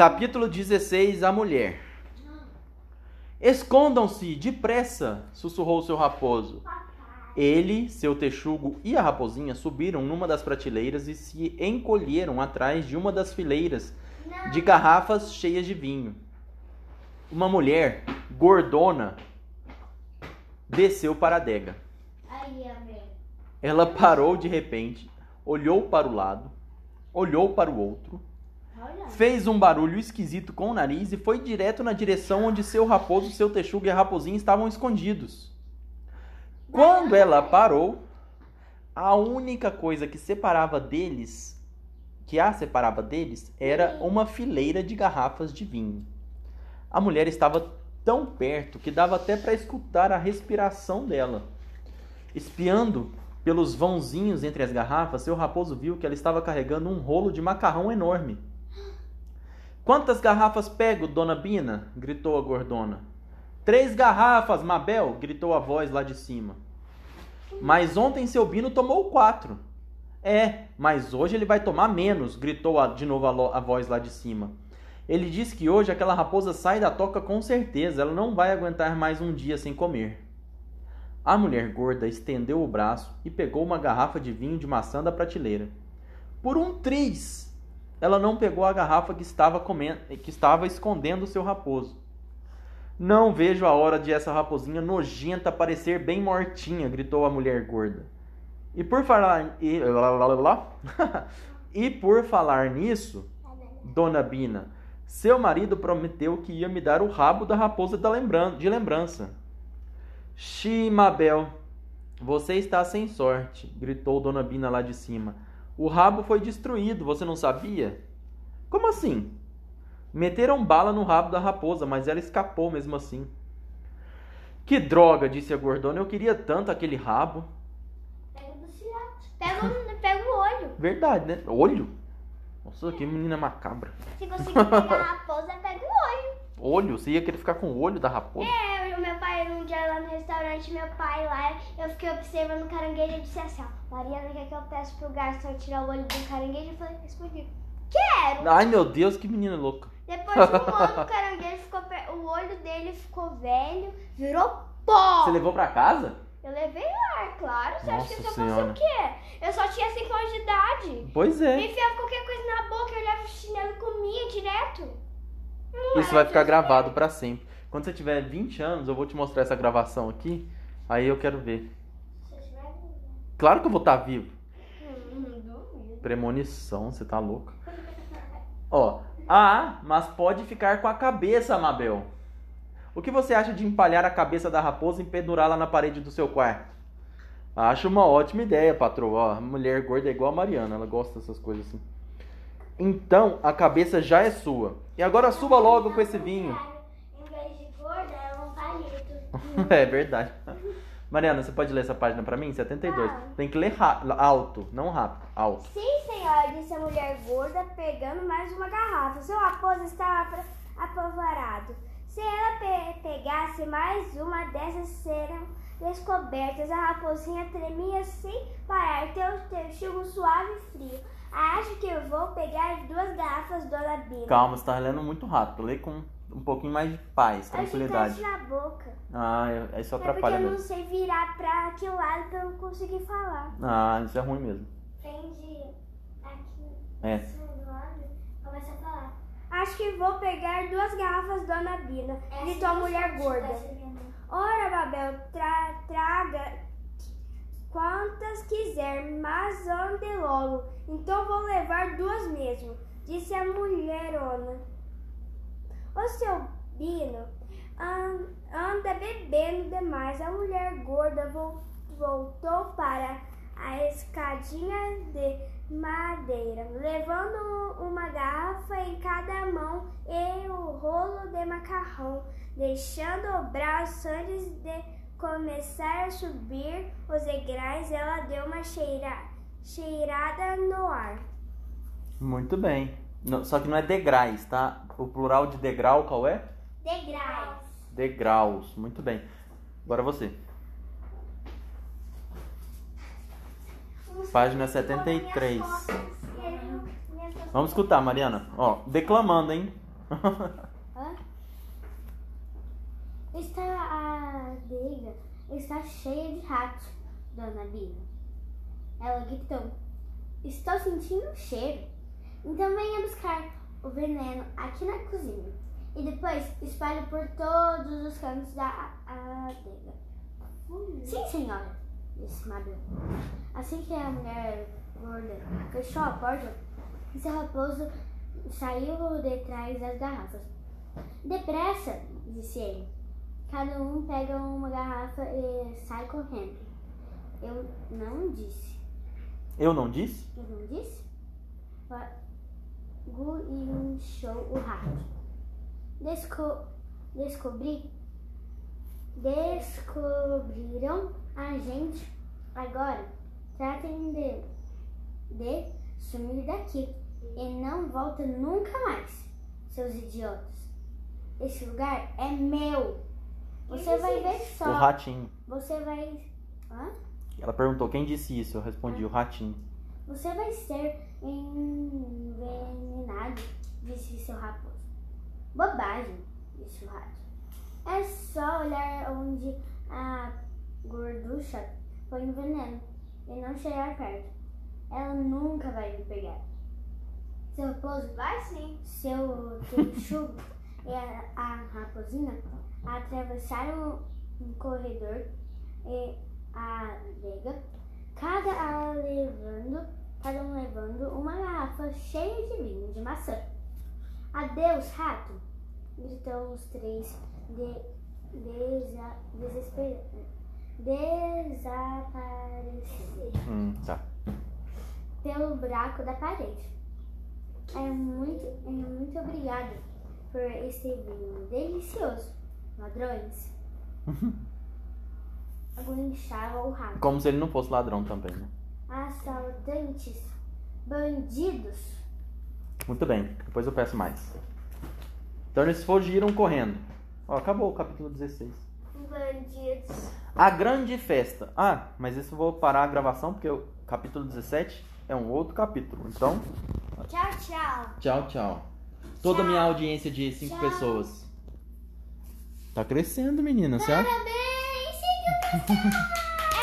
Capítulo 16 A mulher. Escondam-se depressa, sussurrou seu raposo. Ele, seu texugo e a raposinha subiram numa das prateleiras e se encolheram atrás de uma das fileiras de garrafas cheias de vinho. Uma mulher, gordona, desceu para a adega. Ela parou de repente, olhou para o lado, olhou para o outro. Fez um barulho esquisito com o nariz e foi direto na direção onde seu raposo, seu texugo e a raposinha estavam escondidos. Quando ela parou, a única coisa que separava deles, que a separava deles, era uma fileira de garrafas de vinho. A mulher estava tão perto que dava até para escutar a respiração dela. Espiando pelos vãozinhos entre as garrafas, seu raposo viu que ela estava carregando um rolo de macarrão enorme. Quantas garrafas pego, dona Bina? gritou a gordona. Três garrafas, Mabel! gritou a voz lá de cima. Mas ontem seu Bino tomou quatro. É, mas hoje ele vai tomar menos, gritou a- de novo a, a voz lá de cima. Ele disse que hoje aquela raposa sai da toca com certeza, ela não vai aguentar mais um dia sem comer. A mulher gorda estendeu o braço e pegou uma garrafa de vinho de maçã da prateleira. Por um triz, ela não pegou a garrafa que estava comendo, que estava escondendo o seu raposo. Não vejo a hora de essa raposinha nojenta parecer bem mortinha, gritou a mulher gorda. E por falar e, lá, lá, lá, e por falar nisso, Dona Bina, seu marido prometeu que ia me dar o rabo da raposa da lembran de lembrança. Ximabel, você está sem sorte, gritou Dona Bina lá de cima. O rabo foi destruído, você não sabia? Como assim? Meteram bala no rabo da raposa, mas ela escapou mesmo assim. Que droga, disse a gordona. Eu queria tanto aquele rabo. Pega do. Pega, o- pega o olho. Verdade, né? Olho? Nossa, que menina macabra. Se conseguir pegar a raposa, pega o olho. Olho? Você ia querer ficar com o olho da raposa? É, meu pai, um dia lá no restaurante, meu pai lá, eu fiquei observando o caranguejo e disse assim, ó, Mariana, quer que eu peço pro garçom tirar o olho do caranguejo? Eu falei, respondi, quero. Ai, meu Deus, que menina louca. Depois de um ano, o caranguejo ficou, o olho dele ficou velho, virou pó. Você levou pra casa? Eu levei lá, é claro. Você acha que Nossa eu só fosse o quê? Eu só tinha 5 anos de idade. Pois Me é. enfiava qualquer coisa na boca, eu olhava o chinelo e comia direto. Isso vai ficar gravado pra sempre. Quando você tiver 20 anos, eu vou te mostrar essa gravação aqui. Aí eu quero ver. Claro que eu vou estar vivo. Hum, duvido. Premonição, você tá louca? Ó, ah, mas pode ficar com a cabeça, Mabel. O que você acha de empalhar a cabeça da raposa e pendurá-la na parede do seu quarto? Acho uma ótima ideia, patroa. A mulher gorda é igual a Mariana, ela gosta dessas coisas assim. Então, a cabeça já é sua. E agora suba logo com esse vinho. Em vez de gorda, é um palito. é verdade. Mariana, você pode ler essa página pra mim? 72. Tá. Tem que ler alto, não rápido. Alto. Sim, senhora, disse a mulher gorda, pegando mais uma garrafa. Seu raposo estava apavorado. Se ela pe- pegasse mais uma dessas, serão descobertas. A raposinha tremia sem parar, teu texugo suave e frio. Acho que eu vou pegar duas garrafas, dona Bina. Calma, você tá lendo muito rápido. Lê com um pouquinho mais de paz, Acho que tranquilidade. na boca. Ah, é- isso É porque atrapalha eu não mesmo. sei virar pra aquele lado pra eu não conseguir falar. Ah, isso é ruim mesmo. Prende aqui. É. lado, começa a falar. Acho que vou pegar duas garrafas, dona Bina, gritou a mulher gorda. Ora, Babel, tra- traga quantas quiser, mas ande logo. Então vou levar duas mesmo, disse a mulherona. O seu Bino anda bebendo demais. A mulher gorda vol- voltou para a escadinha de madeira, levando uma garrafa em cada mão e o rolo de macarrão, deixando o braço antes de começar a subir os degraus, ela deu uma cheira, cheirada no ar. Muito bem. Só que não é degraus, tá? O plural de degrau qual é? Degraus. Degraus. Muito bem. Agora você. Página 73. Vamos escutar, Mariana. Ó, declamando, hein? Está a adega está cheia de ratos, dona Bina. Ela gritou. Estou sentindo um cheiro. Então venha buscar o veneno aqui na cozinha. E depois espalhe por todos os cantos da adega. Sim, senhora, disse Mabel. Assim que a mulher gorda fechou a porta, seu raposo saiu de trás das garrafas. Depressa, disse ele. Cada um pega uma garrafa e sai correndo. Eu não disse. Eu não disse? Eu não disse? Guinchou o rato. Desco descobri. Descobriram a gente. Agora, tratem de, de sumir daqui. E não volta nunca mais, seus idiotas. Esse lugar é meu. Você vai ver só. O ratinho. Você vai. Hã? Ela perguntou quem disse isso. Eu respondi, o ratinho. Você vai ser envenenado, disse seu raposo. Bobagem, disse o rato. É só olhar onde a gorducha põe o veneno e não chegar perto. Ela nunca vai me pegar. Seu raposo Vai sim. seu texugo e a, a atravessaram um corredor e a adega, cada levando, cada um levando uma garrafa cheia de vinho de maçã. Adeus, rato! gritou os três de, desa, desesper, desapareceram Hum, tá. pelo buraco da parede. É muito, é muito obrigada por esse vinho delicioso, ladrões. Aguinchava o rato. Como se ele não fosse ladrão também, né? Assaltantes, bandidos. Muito bem, depois eu peço mais. Então eles fugiram correndo. Ó, acabou o capítulo 16. Bandidos. A grande festa. Ah, mas isso eu vou parar a gravação porque o capítulo 17 é um outro capítulo. Então, Tchau, tchau. tchau, tchau. Toda a minha Tchau. audiência de 5 Tchau. pessoas. Tá crescendo, menina, certo? Parabéns, siga